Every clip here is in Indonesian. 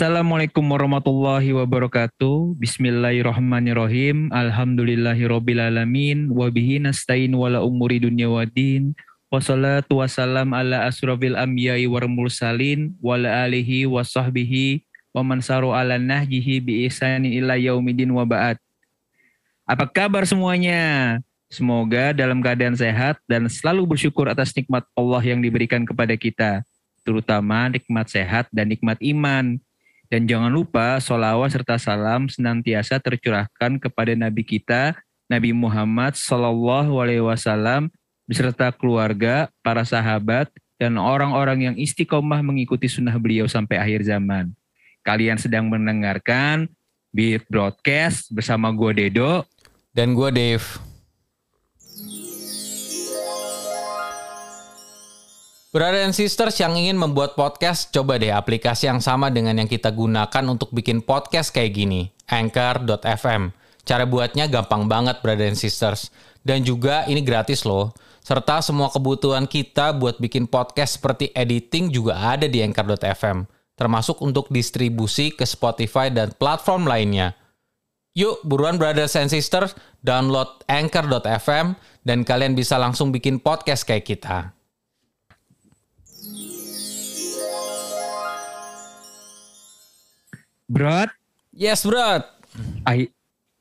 Assalamualaikum warahmatullahi wabarakatuh. Bismillahirrahmanirrahim. Alhamdulillahirrabbilalamin. Wabihi nasta'in wala umuri dunya wadin. Wassalatu wassalam ala asrafil anbiya'i war mursalin. Wala alihi wa sahbihi. Wa mansaru ala nahjihi bi ihsanin ila yaumidin wa ba'd. Apa kabar semuanya? Semoga dalam keadaan sehat dan selalu bersyukur atas nikmat Allah yang diberikan kepada kita. Terutama nikmat sehat dan nikmat iman. Dan jangan lupa solawat serta salam senantiasa tercurahkan kepada Nabi kita, Nabi Muhammad Sallallahu Alaihi Wasallam beserta keluarga, para sahabat, dan orang-orang yang istiqomah mengikuti sunnah beliau sampai akhir zaman. Kalian sedang mendengarkan Beat Broadcast bersama gue Dedo. Dan gue Dave. Brother and sisters yang ingin membuat podcast, coba deh aplikasi yang sama dengan yang kita gunakan untuk bikin podcast kayak gini, Anchor.fm. Cara buatnya gampang banget, brother and sisters. Dan juga ini gratis loh. Serta semua kebutuhan kita buat bikin podcast seperti editing juga ada di Anchor.fm. Termasuk untuk distribusi ke Spotify dan platform lainnya. Yuk, buruan brothers and sisters, download Anchor.fm dan kalian bisa langsung bikin podcast kayak kita. Brot, Yes, bro. akhir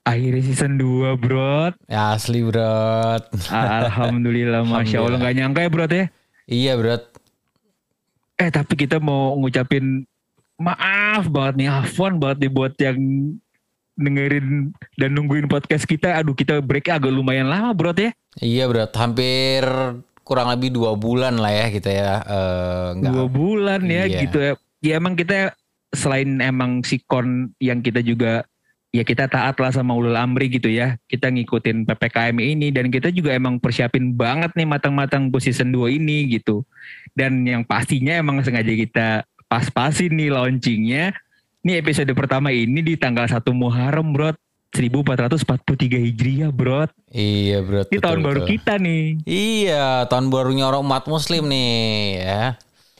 akhirnya season 2, Brot. Ya, asli, bro. Alhamdulillah, Masya Allah. Gak nyangka ya, Brot ya. Iya, bro. Eh, tapi kita mau ngucapin maaf banget nih, afwan banget nih buat yang dengerin dan nungguin podcast kita. Aduh, kita break agak lumayan lama, Brot ya. Iya, bro. Hampir kurang lebih dua bulan lah ya kita ya. Eh, nggak- Dua bulan ya Iya. gitu ya. Ya emang kita selain emang sikon yang kita juga ya kita taat lah sama ulul amri gitu ya. Kita ngikutin PPKM ini dan kita juga emang persiapin banget nih matang-matang buat season 2 ini gitu. Dan yang pastinya emang sengaja kita pas-pasin nih launchingnya. Ini episode pertama ini di tanggal 1 Muharram bro. 1443 Hijriah bro. Iya, bro. Ini betul, tahun baru betul. kita nih. Iya, tahun barunya orang umat muslim nih ya.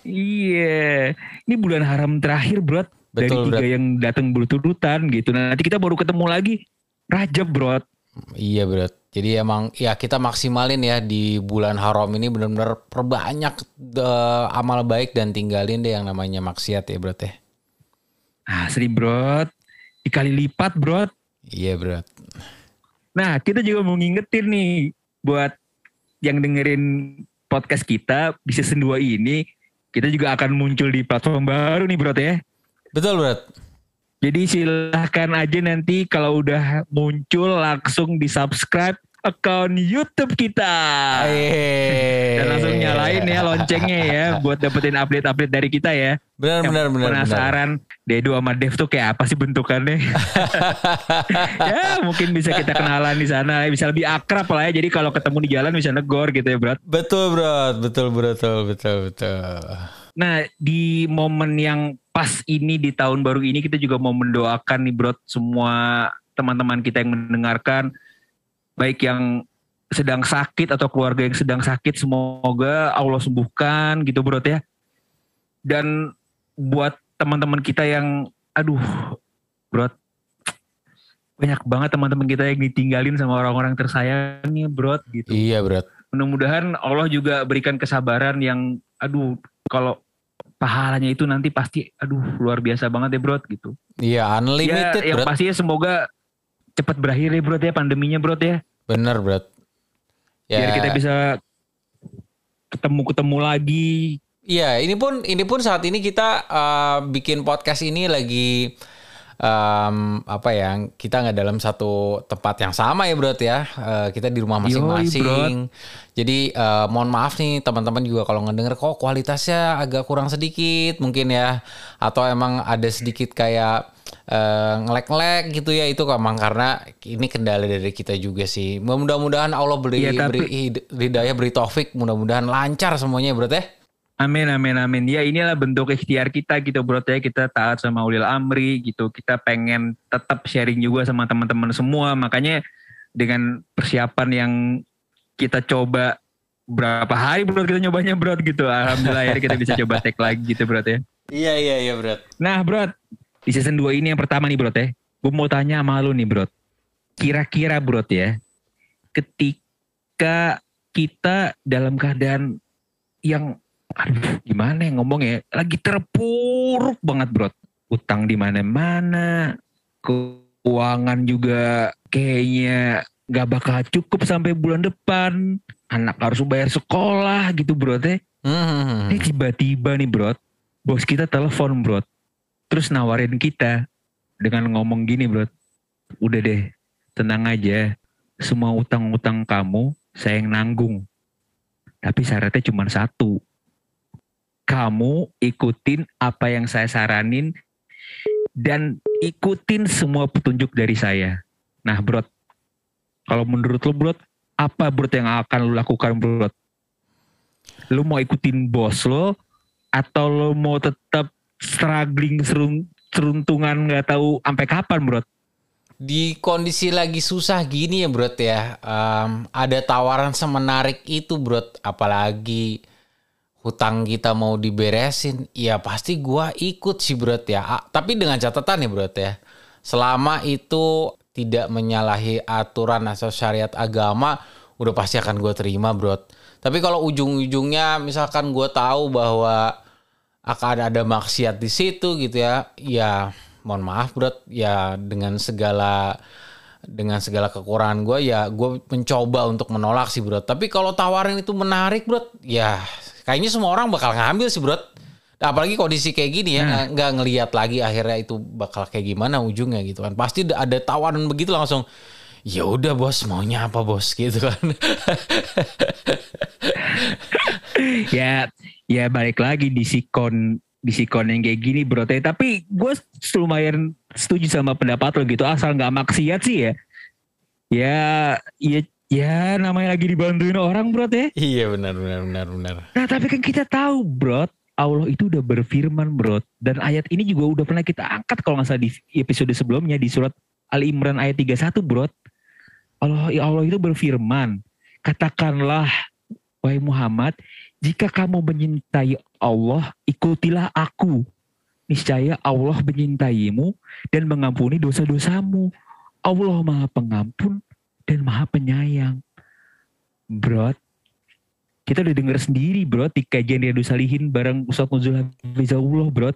Iya, ini bulan haram terakhir, bro. Dari Betul, tiga Bro. yang datang berturutan gitu. Nah, nanti kita baru ketemu lagi Rajab, bro. Iya, bro. Jadi emang ya kita maksimalin ya di bulan haram ini benar-benar perbanyak eh, amal baik dan tinggalin deh yang namanya maksiat ya, bro teh. Asli, bro. Dikali lipat, bro. Iya, bro. Nah, kita juga mau ngingetin nih buat yang dengerin podcast kita season 2 ini, kita juga akan muncul di platform baru nih, bro ya. Betul, bro. Jadi silahkan aja nanti kalau udah muncul langsung di subscribe akun YouTube kita. Eh. Dan langsung nyalain ya loncengnya ya buat dapetin update-update dari kita ya. Benar, benar, benar. benar. Penasaran Dedo sama Dev tuh kayak apa sih bentukannya? ya mungkin bisa kita kenalan di sana, bisa lebih akrab lah ya. Jadi kalau ketemu di jalan bisa negor gitu ya, Bro. Betul, bro. Betul, betul, betul, betul. Nah, di momen yang pas ini di tahun baru ini kita juga mau mendoakan nih, Bro, semua teman-teman kita yang mendengarkan baik yang sedang sakit atau keluarga yang sedang sakit semoga Allah sembuhkan gitu, Bro ya. Dan buat teman-teman kita yang aduh, Bro, banyak banget teman-teman kita yang ditinggalin sama orang-orang tersayangnya, Bro, gitu Iya, bro. mudah-mudahan Allah juga berikan kesabaran yang aduh kalau pahalanya itu nanti pasti aduh luar biasa banget ya bro gitu. Iya, Ya unlimited, yang bro. pastinya semoga cepat berakhir ya bro ya pandeminya bro ya. Bener, bro. Ya. Biar kita bisa ketemu-ketemu lagi. Iya, ini pun ini pun saat ini kita uh, bikin podcast ini lagi um, apa ya? Kita nggak dalam satu tempat yang sama ya, Bro ya. Uh, kita di rumah masing-masing. Jadi uh, mohon maaf nih teman-teman juga kalau ngedenger kok kualitasnya agak kurang sedikit mungkin ya atau emang ada sedikit kayak eh, ngelek-ngelek gitu ya itu emang karena ini kendala dari kita juga sih. Mudah-mudahan Allah beri Iya, tapi- beri hid- hidayah beri taufik, mudah-mudahan lancar semuanya, Bro teh. Amin amin amin. Ya inilah bentuk ikhtiar kita gitu bro ya kita taat sama ulil amri gitu. Kita pengen tetap sharing juga sama teman-teman semua. Makanya dengan persiapan yang kita coba berapa hari bro kita nyobanya bro gitu. Alhamdulillah akhirnya kita bisa coba take lagi gitu bro ya. Iya iya iya bro. Nah bro, Di season 2 ini yang pertama nih bro ya. Gue mau tanya sama lu nih bro. Kira-kira bro ya. Ketika kita dalam keadaan yang aduh gimana ya ngomong ya lagi terpuruk banget bro utang di mana-mana keuangan juga kayaknya nggak bakal cukup sampai bulan depan anak harus bayar sekolah gitu bro teh hmm. ini tiba-tiba nih bro bos kita telepon bro terus nawarin kita dengan ngomong gini bro udah deh tenang aja semua utang-utang kamu saya yang nanggung tapi syaratnya cuma satu kamu ikutin apa yang saya saranin dan ikutin semua petunjuk dari saya. Nah, Bro, kalau menurut lo, Bro, apa Bro yang akan lo lakukan, Bro? Lo mau ikutin bos lo atau lo mau tetap struggling serun, seruntungan nggak tahu sampai kapan, Bro? Di kondisi lagi susah gini ya, Bro ya. Um, ada tawaran semenarik itu, Bro, apalagi hutang kita mau diberesin, ya pasti gua ikut sih bro ya. tapi dengan catatan ya bro ya, selama itu tidak menyalahi aturan atau syariat agama, udah pasti akan gue terima bro. Tapi kalau ujung-ujungnya misalkan gue tahu bahwa akan ada maksiat di situ gitu ya, ya mohon maaf bro, ya dengan segala dengan segala kekurangan gue ya gue mencoba untuk menolak sih bro. Tapi kalau tawaran itu menarik bro, ya kayaknya semua orang bakal ngambil sih bro apalagi kondisi kayak gini ya hmm. nggak ngelihat lagi akhirnya itu bakal kayak gimana ujungnya gitu kan. Pasti ada tawaran begitu langsung ya udah bos maunya apa bos gitu kan ya ya balik lagi di sikon di sikon yang kayak gini bro tapi gue lumayan setuju sama pendapat lo gitu asal nggak maksiat sih ya ya ya Ya namanya lagi dibantuin orang bro ya. Iya benar benar benar benar. Nah tapi kan kita tahu bro Allah itu udah berfirman bro dan ayat ini juga udah pernah kita angkat kalau nggak salah di episode sebelumnya di surat Al Imran ayat 31 bro. Allah Allah itu berfirman katakanlah wahai Muhammad jika kamu menyintai Allah ikutilah aku niscaya Allah menyintaimu dan mengampuni dosa-dosamu. Allah Maha Pengampun dan maha penyayang. Bro, kita udah denger sendiri bro di kajian Riyadu Salihin bareng Ustaz Nuzul Hafizahullah bro.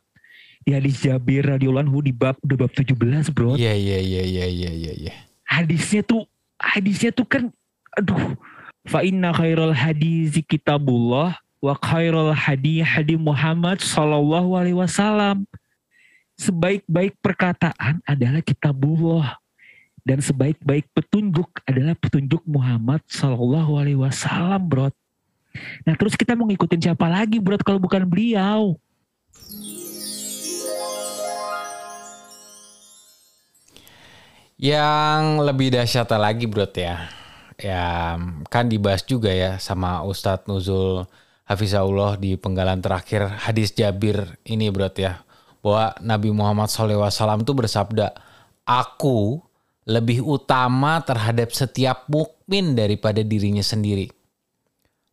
Di hadis Jabir radhiyallahu anhu di bab udah bab 17 bro. Iya iya iya iya iya iya. Hadisnya tuh hadisnya tuh kan aduh fa inna khairal hadis kitabullah wa khairal hadi hadi Muhammad sallallahu alaihi wasallam. Sebaik-baik perkataan adalah kitabullah dan sebaik-baik petunjuk adalah petunjuk Muhammad Shallallahu Alaihi Wasallam, bro. Nah terus kita mau ngikutin siapa lagi, bro? Kalau bukan beliau? Yang lebih dahsyat lagi, bro ya. Ya kan dibahas juga ya sama Ustadz Nuzul Hafizahullah di penggalan terakhir hadis Jabir ini, bro ya. Bahwa Nabi Muhammad SAW itu bersabda, Aku lebih utama terhadap setiap mukmin daripada dirinya sendiri.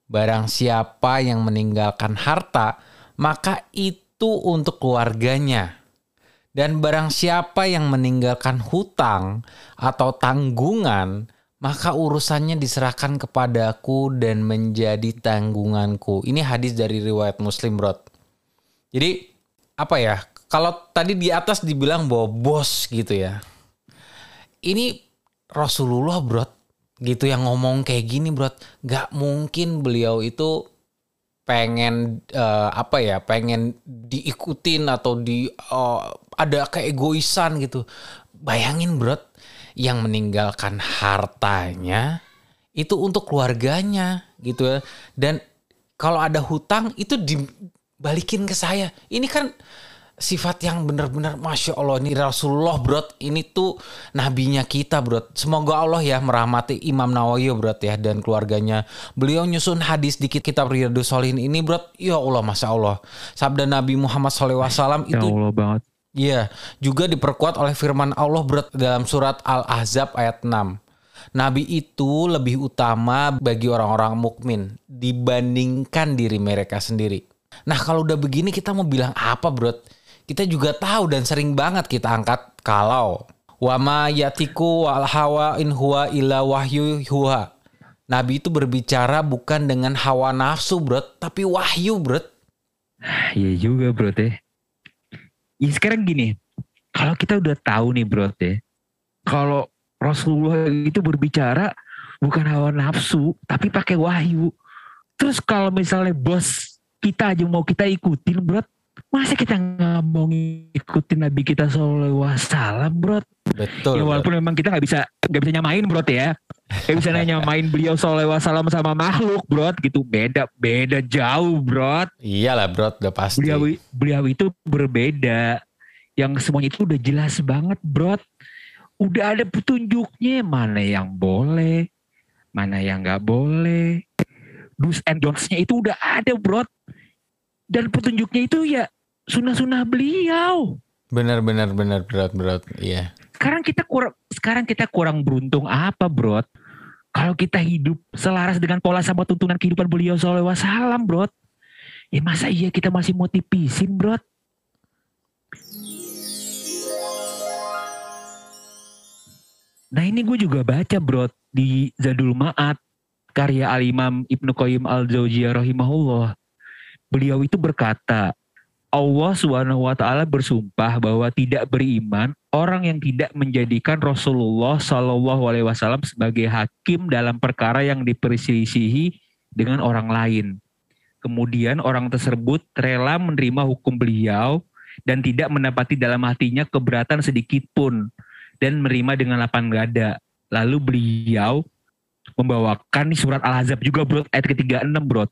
Barang siapa yang meninggalkan harta, maka itu untuk keluarganya. Dan barang siapa yang meninggalkan hutang atau tanggungan, maka urusannya diserahkan kepadaku dan menjadi tanggunganku. Ini hadis dari riwayat Muslim, Bro. Jadi, apa ya? Kalau tadi di atas dibilang bahwa bos gitu ya ini Rasulullah bro gitu yang ngomong kayak gini bro nggak mungkin beliau itu pengen uh, apa ya pengen diikutin atau di uh, ada keegoisan gitu. Bayangin bro yang meninggalkan hartanya itu untuk keluarganya gitu ya. Dan kalau ada hutang itu dibalikin ke saya. Ini kan sifat yang benar-benar masya Allah ini Rasulullah bro ini tuh nabinya kita bro semoga Allah ya merahmati Imam Nawawi bro ya dan keluarganya. Beliau nyusun hadis di kitab Riyadus Solihin ini bro ya Allah masya Allah. Sabda Nabi Muhammad SAW ya itu Allah banget Iya, juga diperkuat oleh firman Allah bro dalam surat Al-Ahzab ayat 6. Nabi itu lebih utama bagi orang-orang mukmin dibandingkan diri mereka sendiri. Nah kalau udah begini kita mau bilang apa bro? kita juga tahu dan sering banget kita angkat kalau wama yatiku wal hawa in huwa illa wahyu huwa. Nabi itu berbicara bukan dengan hawa nafsu, bro, tapi wahyu, bro. Iya juga, bro teh. Ya sekarang gini, kalau kita udah tahu nih, bro teh, kalau Rasulullah itu berbicara bukan hawa nafsu, tapi pakai wahyu. Terus kalau misalnya bos kita aja mau kita ikutin, bro, masa kita nggak mau ngikutin Nabi kita Sallallahu Wasallam, bro? Betul. Ya walaupun memang kita nggak bisa nggak bisa nyamain, bro ya. Gak bisa nyamain beliau Sallallahu Wasallam sama makhluk, bro. Gitu beda beda jauh, bro. Iyalah, bro, udah pasti. Beliau beliau itu berbeda. Yang semuanya itu udah jelas banget, bro. Udah ada petunjuknya mana yang boleh, mana yang nggak boleh. Do's and don'ts-nya itu udah ada, bro. Dan petunjuknya itu ya sunnah-sunnah beliau. Benar, benar, benar, berat, berat. Iya. Sekarang kita kurang, sekarang kita kurang beruntung apa, bro? Kalau kita hidup selaras dengan pola sama tuntunan kehidupan beliau Sallallahu Wasallam, bro. Ya masa iya kita masih mau tipisin, bro? Nah ini gue juga baca bro di Zadul Ma'at karya Al-Imam Ibnu Qayyim Al-Jauziyah rahimahullah. Beliau itu berkata, Allah Subhanahu wa taala bersumpah bahwa tidak beriman orang yang tidak menjadikan Rasulullah Shallallahu alaihi wasallam sebagai hakim dalam perkara yang diperselisihi dengan orang lain. Kemudian orang tersebut rela menerima hukum beliau dan tidak mendapati dalam hatinya keberatan sedikit pun dan menerima dengan lapang dada. Lalu beliau membawakan surat Al-Ahzab juga bro ayat ke-36 bro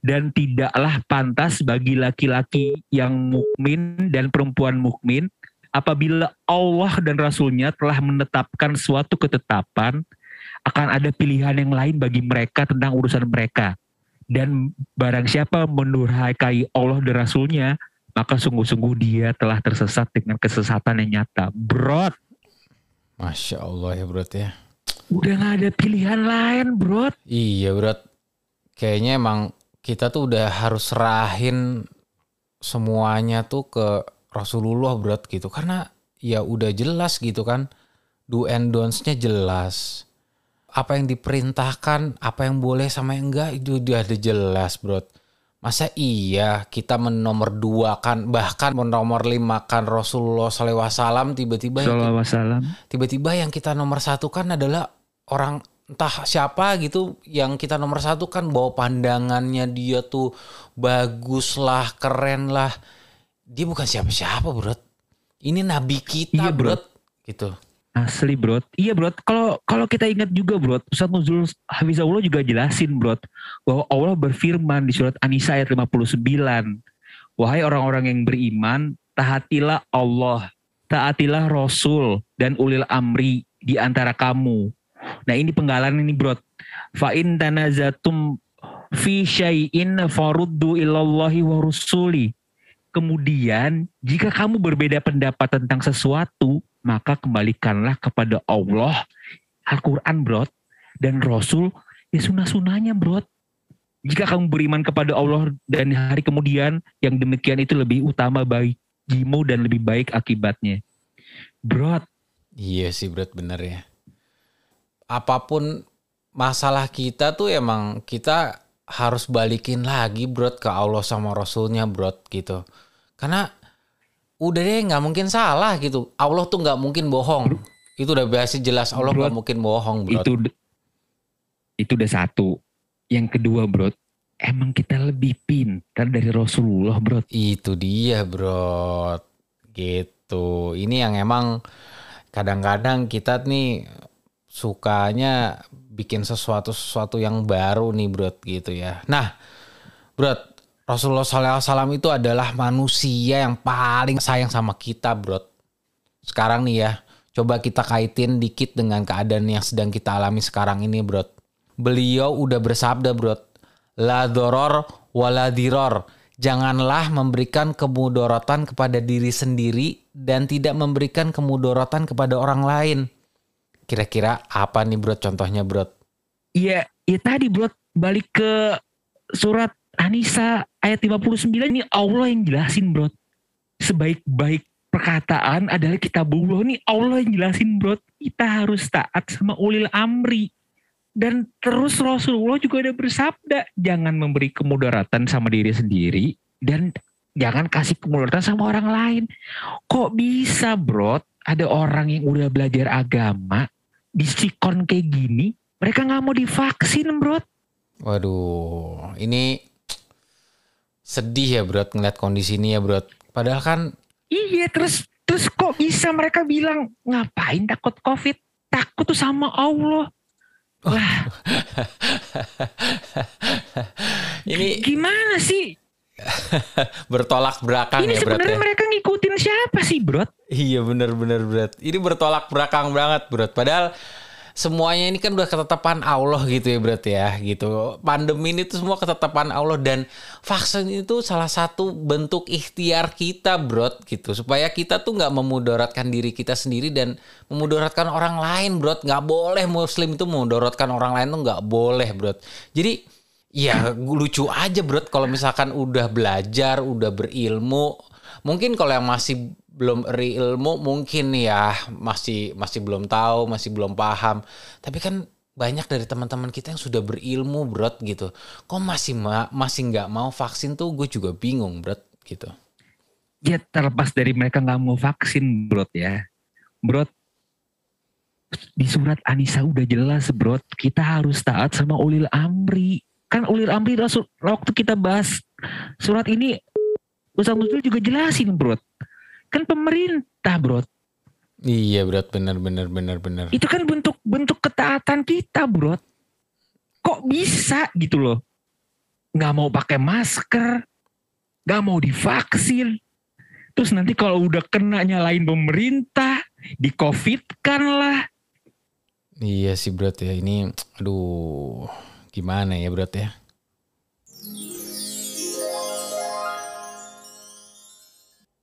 dan tidaklah pantas bagi laki-laki yang mukmin dan perempuan mukmin apabila Allah dan Rasulnya telah menetapkan suatu ketetapan akan ada pilihan yang lain bagi mereka tentang urusan mereka. Dan barang siapa menurhakai Allah dan Rasulnya maka sungguh-sungguh dia telah tersesat dengan kesesatan yang nyata. Bro Masya Allah ya bro ya. Udah gak ada pilihan lain bro iya bro kayaknya emang kita tuh udah harus serahin semuanya tuh ke Rasulullah berat gitu. Karena ya udah jelas gitu kan. Do and don'ts-nya jelas. Apa yang diperintahkan apa yang boleh sama yang enggak itu udah ada jelas bro masa iya kita menomor dua kan bahkan menomor lima kan Rasulullah SAW tiba-tiba SAW tiba-tiba yang kita nomor satu kan adalah orang entah siapa gitu yang kita nomor satu kan bawa pandangannya dia tuh bagus lah keren lah dia bukan siapa-siapa bro ini nabi kita Iya, bro. bro gitu Asli bro. Iya bro. Kalau kalau kita ingat juga bro. Ustaz Nuzul Hafizahullah juga jelasin bro. Bahwa Allah berfirman di surat An-Nisa ayat 59. Wahai orang-orang yang beriman. Taatilah Allah. Taatilah Rasul. Dan ulil amri di antara kamu. Nah ini penggalan ini bro. Fa'in tanazatum fi syai'in faruddu ilallahi wa rusuli. Kemudian jika kamu berbeda pendapat tentang sesuatu, maka kembalikanlah kepada Allah, Al-Quran bro, dan Rasul, ya sunnah-sunnahnya bro. Jika kamu beriman kepada Allah dan hari kemudian, yang demikian itu lebih utama bagimu dan lebih baik akibatnya. Bro, iya sih bro bener ya apa pun masalah kita tuh emang kita harus balikin lagi bro ke Allah sama Rasulnya bro gitu. Karena udah deh nggak mungkin salah gitu. Allah tuh nggak mungkin bohong. Itu udah biasa jelas Allah nggak mungkin bohong bro itu itu udah satu. Yang kedua bro, emang kita lebih pintar dari Rasulullah bro. itu dia bro gitu. Ini yang emang kadang-kadang kita nih sukanya bikin sesuatu sesuatu yang baru nih bro gitu ya. Nah bro Rasulullah SAW itu adalah manusia yang paling sayang sama kita bro sekarang nih ya coba kita kaitin dikit dengan keadaan yang sedang kita alami sekarang ini bro beliau udah bersabda bro la doror wala diror. Janganlah memberikan kemudorotan kepada diri sendiri dan tidak memberikan kemudorotan kepada orang lain kira-kira apa nih bro contohnya bro Iya, ya tadi bro balik ke surat Anisa ayat 59 ini Allah yang jelasin bro. sebaik-baik perkataan adalah kitabullah nih Allah yang jelasin bro kita harus taat sama ulil amri. Dan terus Rasulullah juga ada bersabda jangan memberi kemudaratan sama diri sendiri dan jangan kasih kemudaratan sama orang lain. Kok bisa bro ada orang yang udah belajar agama di sikon kayak gini mereka nggak mau divaksin bro waduh ini sedih ya bro ngeliat kondisi ini ya bro padahal kan Iya terus terus kok bisa mereka bilang ngapain takut covid? Takut tuh sama Allah. Lah. ini gimana sih? bertolak belakang ini ya sebenarnya ya. mereka ngikutin siapa sih, Bro? Iya bener-bener berat. Ini bertolak belakang banget, Bro. Padahal semuanya ini kan udah ketetapan Allah gitu ya berarti ya gitu. Pandemi ini tuh semua ketetapan Allah dan vaksin itu salah satu bentuk ikhtiar kita bro gitu supaya kita tuh nggak memudaratkan diri kita sendiri dan memudaratkan orang lain bro nggak boleh muslim itu memudaratkan orang lain tuh nggak boleh bro jadi ya lucu aja bro kalau misalkan udah belajar udah berilmu mungkin kalau yang masih belum ilmu mungkin ya masih masih belum tahu masih belum paham. Tapi kan banyak dari teman-teman kita yang sudah berilmu bro gitu. Kok masih ma masih nggak mau vaksin tuh? Gue juga bingung bro gitu. Ya terlepas dari mereka nggak mau vaksin bro ya. Bro di surat Anisa udah jelas bro kita harus taat sama ulil amri kan ulil amri waktu kita bahas surat ini Ustaz Musbil juga jelasin bro kan pemerintah bro iya bro benar benar benar benar. Itu kan bentuk bentuk ketaatan kita bro kok bisa gitu loh? Nggak mau pakai masker nggak mau divaksin. Terus nanti kalau udah kena nyalain pemerintah di covid kan lah. Iya sih bro ya. Ini aduh gimana ya bro ya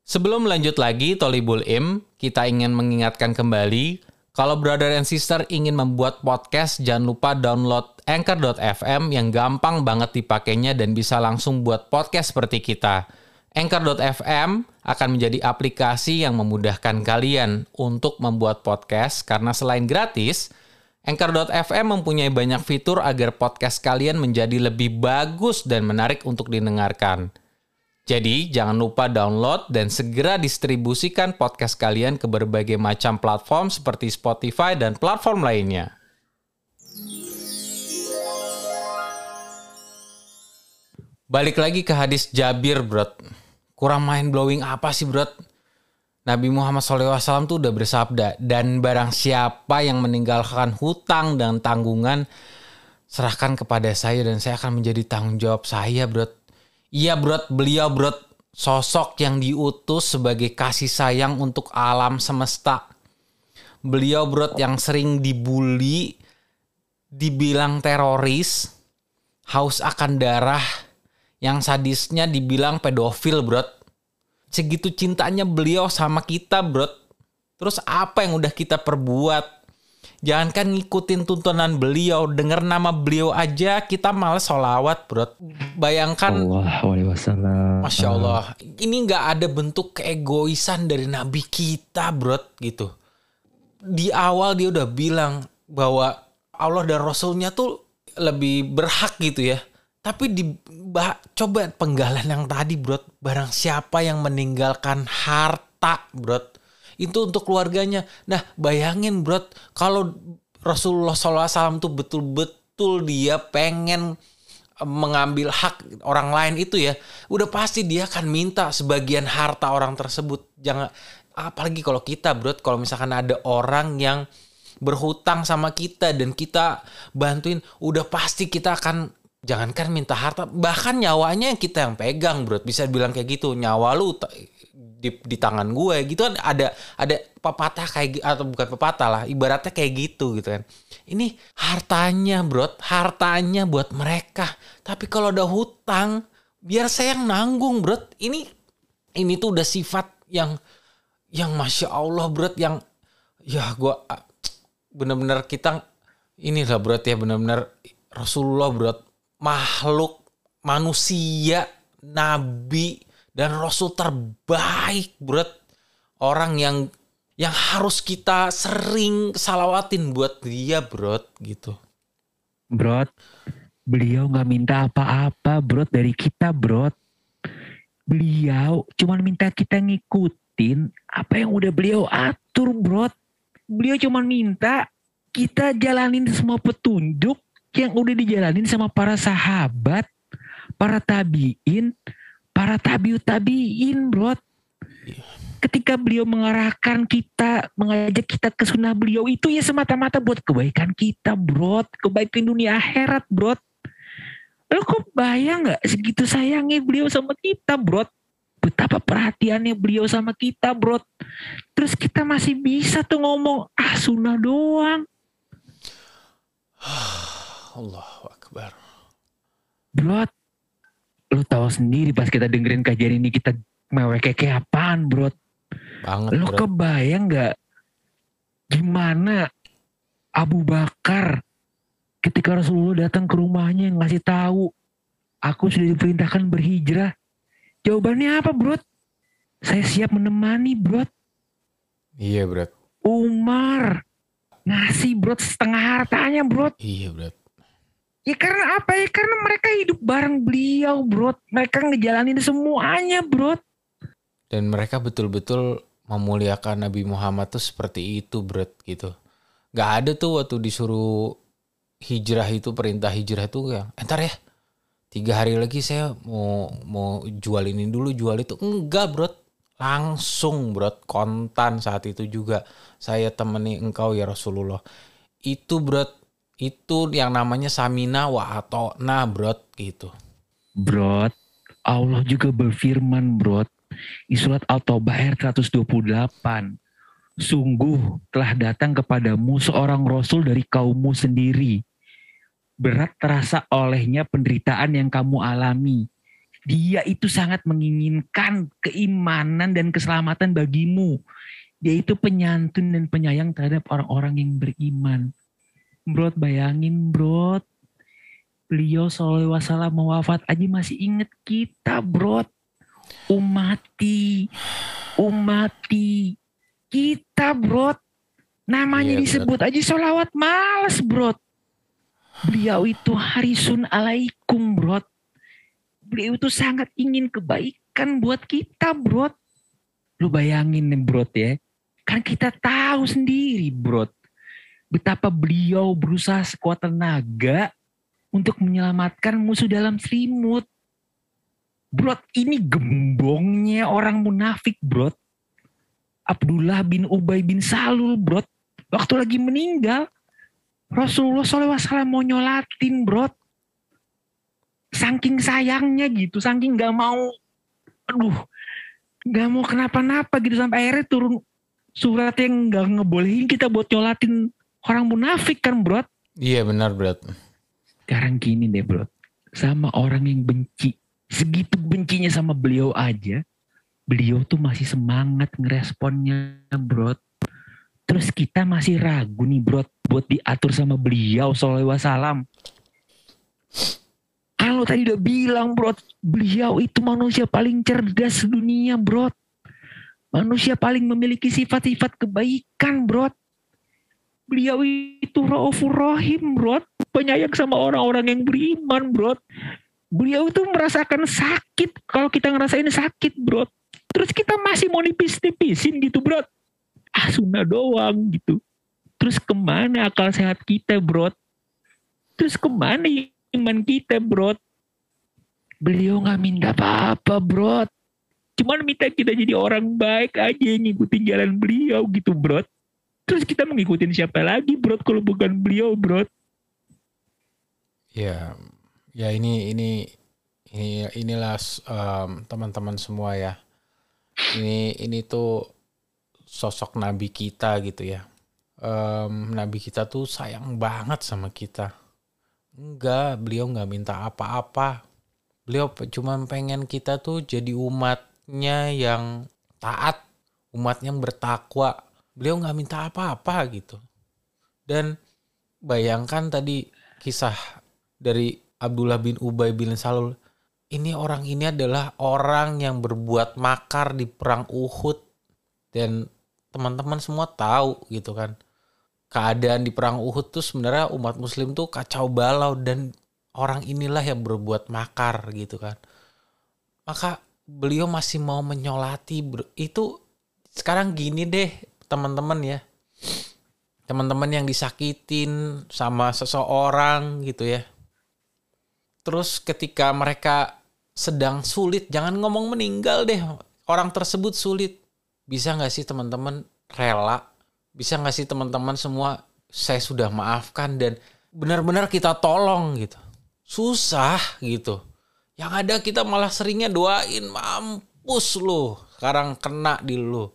Sebelum lanjut lagi Tolibul Im, kita ingin mengingatkan kembali kalau brother and sister ingin membuat podcast, jangan lupa download anchor.fm yang gampang banget dipakainya dan bisa langsung buat podcast seperti kita. Anchor.fm akan menjadi aplikasi yang memudahkan kalian untuk membuat podcast karena selain gratis, Anchor.fm mempunyai banyak fitur agar podcast kalian menjadi lebih bagus dan menarik untuk didengarkan. Jadi, jangan lupa download dan segera distribusikan podcast kalian ke berbagai macam platform seperti Spotify dan platform lainnya. Balik lagi ke hadis Jabir, bro. Kurang main blowing apa sih, bro? Nabi Muhammad SAW tuh udah bersabda, dan barang siapa yang meninggalkan hutang dan tanggungan, serahkan kepada saya dan saya akan menjadi tanggung jawab saya, bro Iya bro, beliau bro sosok yang diutus sebagai kasih sayang untuk alam semesta. Beliau bro yang sering dibully, dibilang teroris, haus akan darah, yang sadisnya dibilang pedofil bro. Segitu cintanya beliau sama kita bro. Terus apa yang udah kita perbuat? Jangankan ngikutin tuntunan beliau, denger nama beliau aja kita males sholawat, bro. Bayangkan. Allah Masya Allah. Ini nggak ada bentuk keegoisan dari Nabi kita, bro, gitu. Di awal dia udah bilang bahwa Allah dan Rasulnya tuh lebih berhak gitu ya. Tapi di bah, coba penggalan yang tadi, bro. Barang siapa yang meninggalkan harta, bro itu untuk keluarganya. Nah, bayangin bro, kalau Rasulullah SAW tuh betul-betul dia pengen eh, mengambil hak orang lain itu ya, udah pasti dia akan minta sebagian harta orang tersebut. Jangan apalagi kalau kita bro, kalau misalkan ada orang yang berhutang sama kita dan kita bantuin, udah pasti kita akan jangankan minta harta, bahkan nyawanya yang kita yang pegang bro, bisa bilang kayak gitu, nyawa lu di, di tangan gue gitu kan. Ada ada pepatah kayak atau bukan pepatah lah ibaratnya kayak gitu gitu kan. Ini hartanya bro hartanya buat mereka. Tapi kalau ada hutang biar saya yang nanggung bro ini ini tuh udah sifat yang yang masya Allah bro yang ya gue bener-bener kita ini lah bro ya bener-bener Rasulullah bro makhluk manusia nabi dan Rasul terbaik, bro. Orang yang yang harus kita sering salawatin buat dia, bro, gitu. Bro, beliau nggak minta apa-apa, bro, dari kita, bro. Beliau cuma minta kita ngikutin apa yang udah beliau atur, bro. Beliau cuma minta kita jalanin semua petunjuk yang udah dijalanin sama para sahabat, para tabiin, para tabiut tabiin, bro. Ketika beliau mengarahkan kita, mengajak kita ke sunnah beliau itu ya semata-mata buat kebaikan kita, bro. Kebaikan dunia akhirat, bro. Lo kok bayang nggak segitu sayangnya beliau sama kita, bro? Betapa perhatiannya beliau sama kita, bro. Terus kita masih bisa tuh ngomong, ah sunnah doang. Allahu Akbar. Bro, lu tahu sendiri pas kita dengerin kajian ini kita mewek kayak apaan, bro. Banget, Lu bro. kebayang nggak gimana Abu Bakar ketika Rasulullah datang ke rumahnya ngasih tahu aku sudah diperintahkan berhijrah. Jawabannya apa, bro? Saya siap menemani, bro. Iya, bro. Umar ngasih, bro, setengah hartanya, bro. Iya, bro. Ya karena apa ya? Karena mereka hidup bareng beliau, bro. Mereka ngejalanin semuanya, bro. Dan mereka betul-betul memuliakan Nabi Muhammad tuh seperti itu, bro, gitu. Gak ada tuh waktu disuruh hijrah itu, perintah hijrah itu ya, entar ya, tiga hari lagi saya mau mau jual ini dulu, jual itu. Enggak, bro. Langsung, bro, kontan saat itu juga. Saya temani engkau ya Rasulullah. Itu, bro, itu yang namanya samina wa atona, bro, gitu. Bro, Allah juga berfirman, bro, di surat Al-Taubah ayat 128. Sungguh telah datang kepadamu seorang rasul dari kaummu sendiri. Berat terasa olehnya penderitaan yang kamu alami. Dia itu sangat menginginkan keimanan dan keselamatan bagimu. Dia itu penyantun dan penyayang terhadap orang-orang yang beriman. Bro, bayangin bro. Beliau SAW mau wafat aja masih inget kita bro. Umati. Umati. Kita bro. Namanya Iya, disebut aja sholawat males bro. Beliau itu harisun alaikum bro. Beliau itu sangat ingin kebaikan buat kita bro. Lu bayangin nih bro ya. Kan kita tahu sendiri bro. Betapa beliau berusaha sekuat tenaga untuk menyelamatkan musuh dalam selimut. Bro, ini gembongnya orang munafik, bro. Abdullah bin Ubay bin Salul, bro. Waktu lagi meninggal, Rasulullah SAW mau nyolatin, bro. Saking sayangnya gitu, saking gak mau, aduh, gak mau kenapa-napa gitu. Sampai akhirnya turun surat yang gak ngebolehin kita buat nyolatin orang munafik kan, bro. Iya benar, bro. Sekarang gini deh, bro. Sama orang yang benci segitu bencinya sama beliau aja, beliau tuh masih semangat ngeresponnya, bro. Terus kita masih ragu nih, bro, buat diatur sama beliau, sallallahu wasallam. Kalau tadi udah bilang, bro, beliau itu manusia paling cerdas dunia, bro. Manusia paling memiliki sifat-sifat kebaikan, bro. Beliau itu raufur rahim, bro. Penyayang sama orang-orang yang beriman, bro beliau tuh merasakan sakit. Kalau kita ngerasain sakit bro terus kita masih mau nipis-nipisin gitu bro ah sunnah doang gitu. Terus ke mana akal sehat kita bro terus ke mana iman kita bro beliau nggak minta apa-apa bro cuman minta kita jadi orang baik aja ngikutin jalan beliau gitu bro terus kita mengikutin siapa lagi bro kalau bukan beliau bro ya ya ini ini ini inilah um, teman-teman semua ya. Ini ini tuh sosok nabi kita gitu ya. Um, nabi kita tuh sayang banget sama kita. Enggak beliau nggak minta apa-apa. Beliau cuma pengen kita tuh jadi umatnya yang taat umat yang bertakwa beliau nggak minta apa-apa gitu. Dan bayangkan tadi kisah dari Abdullah bin Ubay bin Salul ini orang ini adalah orang yang berbuat makar di perang Uhud. Dan teman-teman semua tahu gitu kan keadaan di perang Uhud tuh sebenarnya umat muslim tuh kacau balau dan orang inilah yang berbuat makar gitu kan. Maka beliau masih mau menyolati itu sekarang gini deh teman-teman ya. Teman-teman yang disakitin sama seseorang gitu ya. Terus ketika mereka sedang sulit jangan ngomong meninggal deh. Orang tersebut sulit. Bisa nggak sih teman-teman rela? Bisa nggak sih teman-teman semua saya sudah maafkan dan benar-benar kita tolong gitu. Susah gitu. Yang ada kita malah seringnya doain mampus lu sekarang kena di lu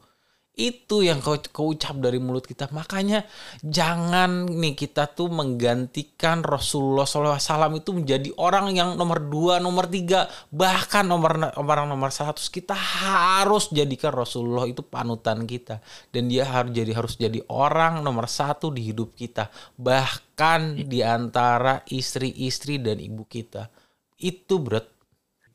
itu yang kau, kau ucap dari mulut kita. Makanya jangan nih kita tuh menggantikan Rasulullah SAW itu menjadi orang yang nomor dua, nomor tiga, bahkan nomor orang nomor satu. Kita harus jadikan Rasulullah itu panutan kita. Dan dia harus jadi harus jadi orang nomor satu di hidup kita. Bahkan di antara istri-istri dan ibu kita. Itu bro.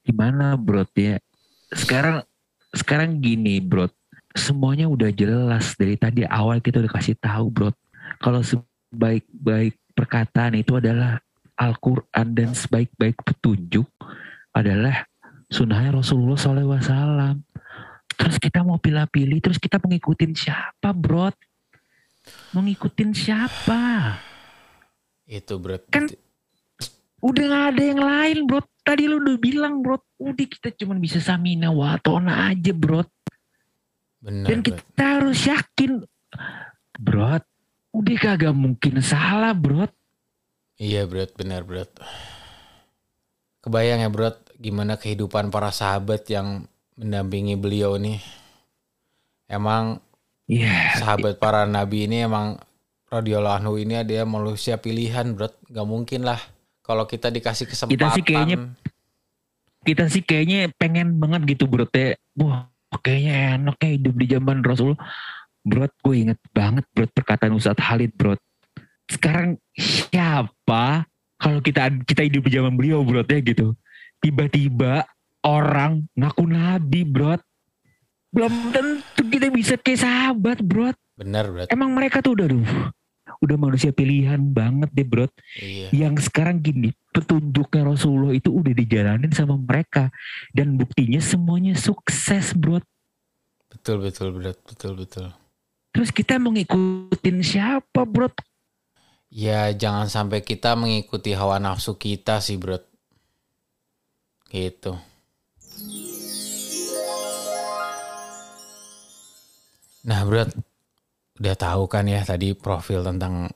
Gimana bro ya? Sekarang sekarang gini bro semuanya udah jelas dari tadi awal kita udah kasih tahu bro kalau sebaik-baik perkataan itu adalah Al-Quran dan sebaik-baik petunjuk adalah sunnahnya Rasulullah SAW. Terus kita mau pilih-pilih, terus kita mengikutin siapa bro? Mengikutin siapa? Itu bro. Kan udah gak ada yang lain bro. Tadi lu udah bilang bro, udah kita cuma bisa samina watona aja bro. Benar, Dan kita bro. harus yakin, bro, udah kagak mungkin salah, bro. Iya, bro, benar, bro. Kebayang ya, bro, gimana kehidupan para sahabat yang mendampingi beliau nih. Emang yeah. sahabat para nabi ini emang radhiyallahu anhu ini ada manusia pilihan, bro. Gak mungkin lah kalau kita dikasih kesempatan. Kita sih kayaknya kita sih kayaknya pengen banget gitu, bro. Teh, wah kayaknya enak kayak hidup di zaman Rasul. Bro, gue inget banget bro perkataan Ustadz Halid bro. Sekarang siapa kalau kita kita hidup di zaman beliau bro ya gitu. Tiba-tiba orang ngaku nabi bro. Belum tentu kita bisa kayak sahabat bro. Bener bro. Emang mereka tuh udah duh, udah manusia pilihan banget deh bro. Iya. Yang sekarang gini, petunjuknya Rasulullah itu udah dijalanin sama mereka dan buktinya semuanya sukses bro. Betul betul bro, betul betul. Terus kita mau ngikutin siapa bro? Ya jangan sampai kita mengikuti hawa nafsu kita sih bro. Gitu. Nah bro, udah tahu kan ya tadi profil tentang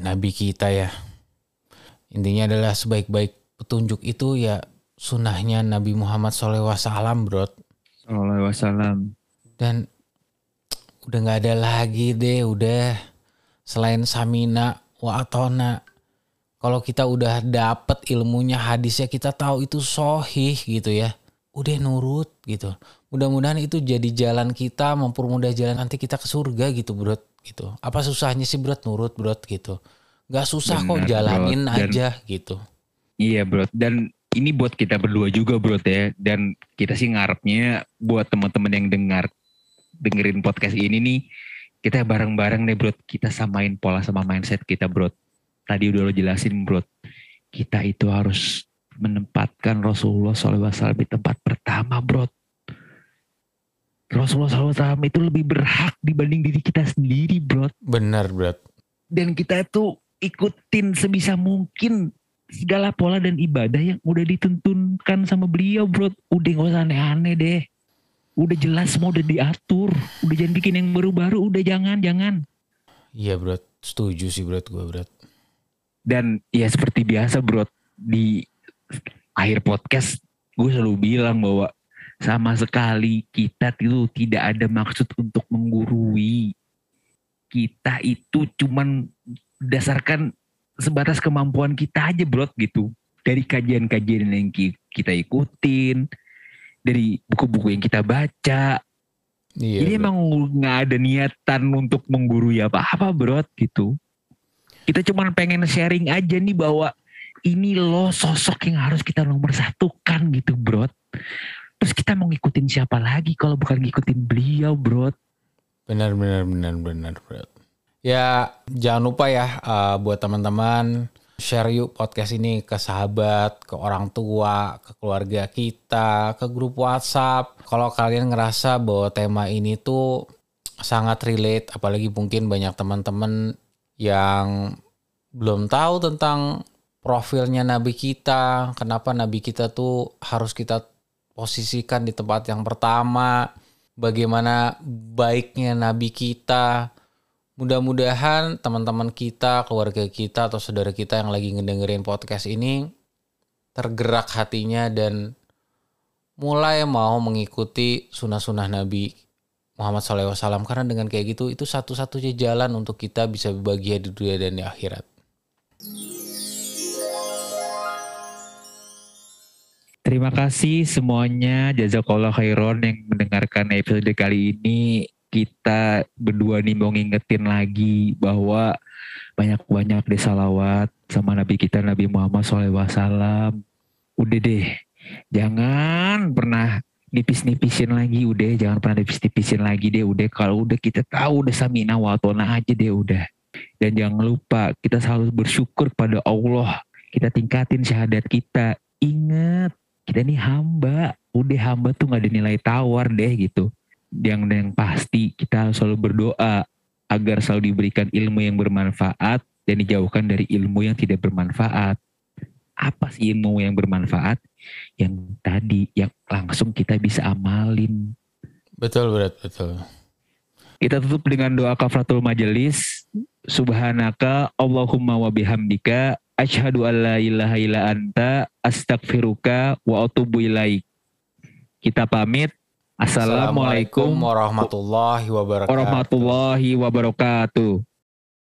nabi kita ya. Intinya adalah sebaik-baik petunjuk itu ya sunnahnya Nabi Muhammad SAW bro. SAW. Dan udah nggak ada lagi deh udah selain Samina wa atona. Kalau kita udah dapet ilmunya hadisnya kita tahu itu sohih gitu ya. Udah nurut gitu. Mudah-mudahan itu jadi jalan kita mempermudah jalan nanti kita ke surga gitu bro gitu. Apa susahnya sih bro nurut bro gitu? Nggak susah Bener, kok jalanin bro. Dan, aja gitu. Iya bro dan ini buat kita berdua juga bro ya. Dan kita sih ngarepnya buat teman-teman yang dengar dengerin podcast ini nih kita bareng-bareng deh bro kita samain pola sama mindset kita bro tadi udah lo jelasin bro kita itu harus menempatkan Rasulullah SAW di tempat pertama bro Rasulullah SAW itu lebih berhak dibanding diri kita sendiri, bro. Benar, bro. Dan kita itu ikutin sebisa mungkin segala pola dan ibadah yang udah ditentukan sama beliau, bro. Udah gak usah aneh-aneh deh. Udah jelas semua udah diatur. Udah jangan bikin yang baru-baru, udah jangan, jangan. Iya, bro. Setuju sih, bro, gue, bro. Dan ya seperti biasa, bro, di akhir podcast gue selalu bilang bahwa sama sekali kita itu tidak ada maksud untuk menggurui. Kita itu cuman berdasarkan sebatas kemampuan kita aja bro gitu. Dari kajian-kajian yang kita ikutin, dari buku-buku yang kita baca. Iya, Jadi bro. emang nggak ada niatan untuk menggurui apa-apa bro gitu. Kita cuman pengen sharing aja nih bahwa ini loh sosok yang harus kita nomor satukan gitu bro terus kita mau ngikutin siapa lagi kalau bukan ngikutin beliau bro benar benar benar benar bro ya jangan lupa ya uh, buat teman-teman share yuk podcast ini ke sahabat, ke orang tua, ke keluarga kita, ke grup WhatsApp. Kalau kalian ngerasa bahwa tema ini tuh sangat relate, apalagi mungkin banyak teman-teman yang belum tahu tentang profilnya nabi kita, kenapa nabi kita tuh harus kita posisikan di tempat yang pertama, bagaimana baiknya nabi kita. Mudah-mudahan teman-teman kita, keluarga kita atau saudara kita yang lagi ngedengerin podcast ini tergerak hatinya dan mulai mau mengikuti sunnah-sunnah Nabi Muhammad SAW karena dengan kayak gitu itu satu-satunya jalan untuk kita bisa bahagia di dunia dan di akhirat. Terima kasih semuanya. Jazakallah khairon yang mendengarkan episode kali ini. Kita berdua nih mau ngingetin lagi bahwa banyak-banyak deh salawat sama Nabi kita Nabi Muhammad SAW. Udah deh, jangan pernah nipis-nipisin lagi udah. Jangan pernah nipis-nipisin lagi deh udah. Kalau udah kita tahu udah samina watona aja deh udah. Dan jangan lupa kita selalu bersyukur pada Allah. Kita tingkatin syahadat kita. Ingat kita ini hamba. Udah hamba tuh nggak ada nilai tawar deh gitu. Yang yang pasti kita selalu berdoa agar selalu diberikan ilmu yang bermanfaat dan dijauhkan dari ilmu yang tidak bermanfaat. Apa sih ilmu yang bermanfaat? Yang tadi yang langsung kita bisa amalin. Betul berat betul. Kita tutup dengan doa kafratul majelis. Subhanaka Allahumma wa bihamdika Ashadu an la ilaha illa anta astagfiruka wa atubu ilaik. Kita pamit. Assalamualaikum warahmatullahi wabarakatuh. Warahmatullahi wabarakatuh.